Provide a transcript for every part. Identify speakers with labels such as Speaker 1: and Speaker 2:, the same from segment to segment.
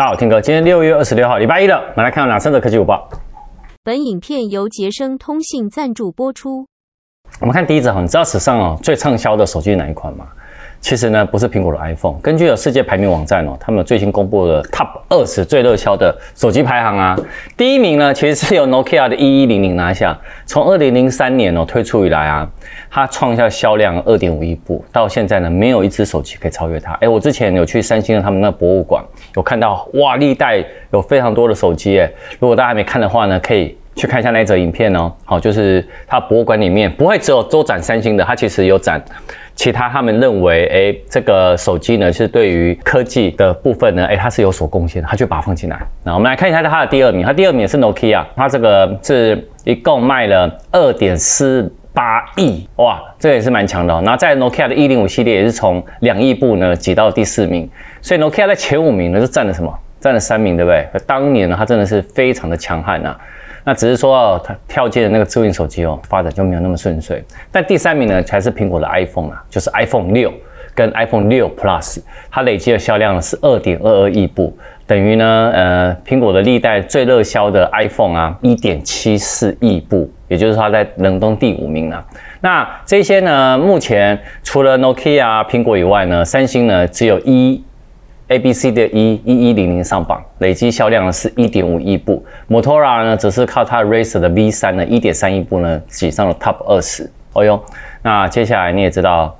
Speaker 1: 大家好，Tim 哥，今天六月二十六号，礼拜一了，我们来看两三则科技午报。
Speaker 2: 本影片由杰生通信赞助播出。
Speaker 1: 我们看第一则，你知道史上哦最畅销的手机是哪一款吗？其实呢，不是苹果的 iPhone。根据有世界排名网站哦，他们最新公布的 Top 二十最热销的手机排行啊，第一名呢，其实是由 Nokia 的一一零零拿下。从二零零三年哦推出以来啊，它创下销量二点五亿部，到现在呢，没有一支手机可以超越它。诶，我之前有去三星的他们那博物馆，有看到哇，历代有非常多的手机诶。如果大家还没看的话呢，可以去看一下那则影片哦。好，就是它博物馆里面不会只有都展三星的，它其实有展。其他他们认为，哎，这个手机呢是对于科技的部分呢，哎，它是有所贡献的，他就把它放进来。那我们来看一下它的第二名，它第二名是 Nokia，它这个是一共卖了二点四八亿，哇，这个也是蛮强的哦。然后在 Nokia 的一零五系列也是从两亿部呢挤到第四名，所以 Nokia 在前五名呢是占了什么？占了三名，对不对？当年呢，它真的是非常的强悍呐。那只是说哦，它跳接的那个智能手机哦，发展就没有那么顺遂。但第三名呢，才是苹果的 iPhone 啊，就是 iPhone 六跟 iPhone 六 Plus，它累计的销量是二点二二亿部，等于呢，呃，苹果的历代最热销的 iPhone 啊，一点七四亿部，也就是它在冷冻第五名啊。那这些呢，目前除了 Nokia、苹果以外呢，三星呢只有一。A B C 的一一一零零上榜，累计销量呢是一点五亿部。motora 呢，则是靠它 Razr 的 V 三呢一点三亿部呢挤上了 Top 二十。哦哟，那接下来你也知道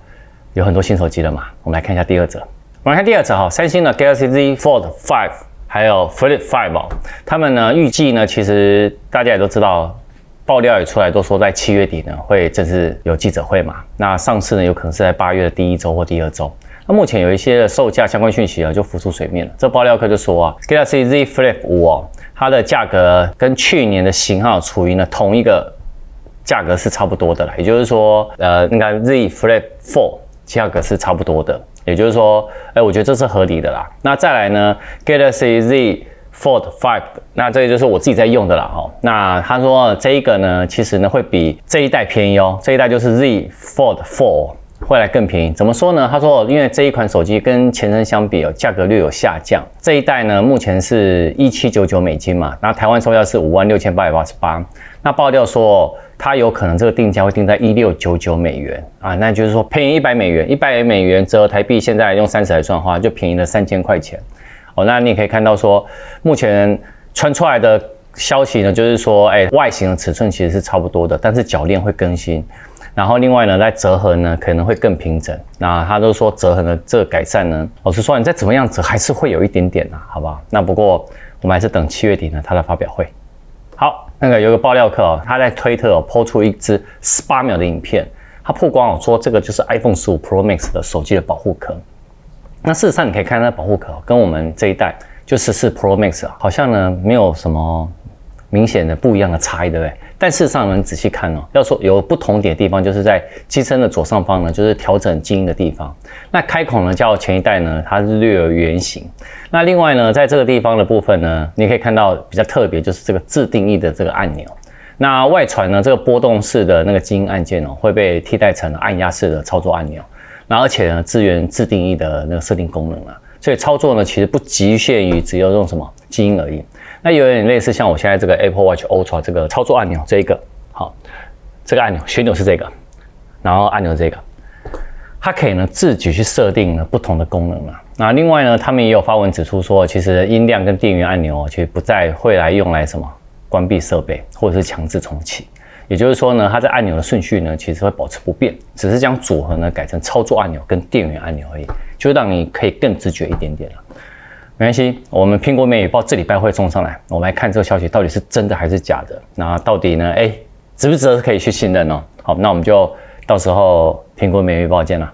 Speaker 1: 有很多新手机了嘛？我们来看一下第二则。我们来看第二则哈，三星的 Galaxy Z Fold 5还有 Flip 5哦，他们呢预计呢，其实大家也都知道，爆料也出来都说在七月底呢会正式有记者会嘛。那上市呢有可能是在八月的第一周或第二周。那目前有一些的售价相关讯息啊，就浮出水面了。这爆料客就说啊，Galaxy Z Flip 五哦，它的价格跟去年的型号处于呢同一个价格是差不多的了。也就是说，呃，应该 Z Flip 4价格是差不多的。也就是说，哎，我觉得这是合理的啦。那再来呢，Galaxy Z Fold 5，那这个就是我自己在用的啦。哈，那他说这一个呢，其实呢会比这一代便宜哦。这一代就是 Z Fold 4。会来更便宜，怎么说呢？他说，因为这一款手机跟前身相比哦，价格略有下降。这一代呢，目前是一七九九美金嘛，那台湾售价是五万六千八百八十八。那爆料说，它有可能这个定价会定在一六九九美元啊，那就是说便宜一百美元，一百美元折合台币，现在用三十来算的话，就便宜了三千块钱。哦，那你也可以看到说，目前传出来的消息呢，就是说，哎，外形的尺寸其实是差不多的，但是铰链会更新。然后另外呢，在折痕呢可能会更平整。那他都说折痕的这个改善呢，老实说，你再怎么样折还是会有一点点呐，好不好？那不过我们还是等七月底呢他的发表会。好，那个有个爆料客哦，他在推特哦抛出一支十八秒的影片，他曝光哦说这个就是 iPhone 十五 Pro Max 的手机的保护壳。那事实上你可以看那保护壳跟我们这一代就十四 Pro Max 啊，好像呢没有什么。明显的不一样的差异，对不对？但事实上，我们仔细看哦，要说有不同点的地方，就是在机身的左上方呢，就是调整基因的地方。那开孔呢，较前一代呢，它是略有圆形。那另外呢，在这个地方的部分呢，你可以看到比较特别，就是这个自定义的这个按钮。那外传呢，这个波动式的那个基因按键哦，会被替代成按压式的操作按钮。那而且呢，支援自定义的那个设定功能啊，所以操作呢，其实不局限于只有用什么基因而已。那有点类似像我现在这个 Apple Watch Ultra 这个操作按钮这一个，好，这个按钮旋钮是这个，然后按钮这个，它可以呢自己去设定呢不同的功能啊。那另外呢，他们也有发文指出说，其实音量跟电源按钮其实不再会来用来什么关闭设备或者是强制重启。也就是说呢，它在按钮的顺序呢其实会保持不变，只是将组合呢改成操作按钮跟电源按钮而已，就让你可以更直觉一点点了。没关系，我们苹果每日报这礼拜会送上来，我们来看这个消息到底是真的还是假的。那到底呢？哎，值不值得可以去信任呢？好，那我们就到时候苹果每日报见了。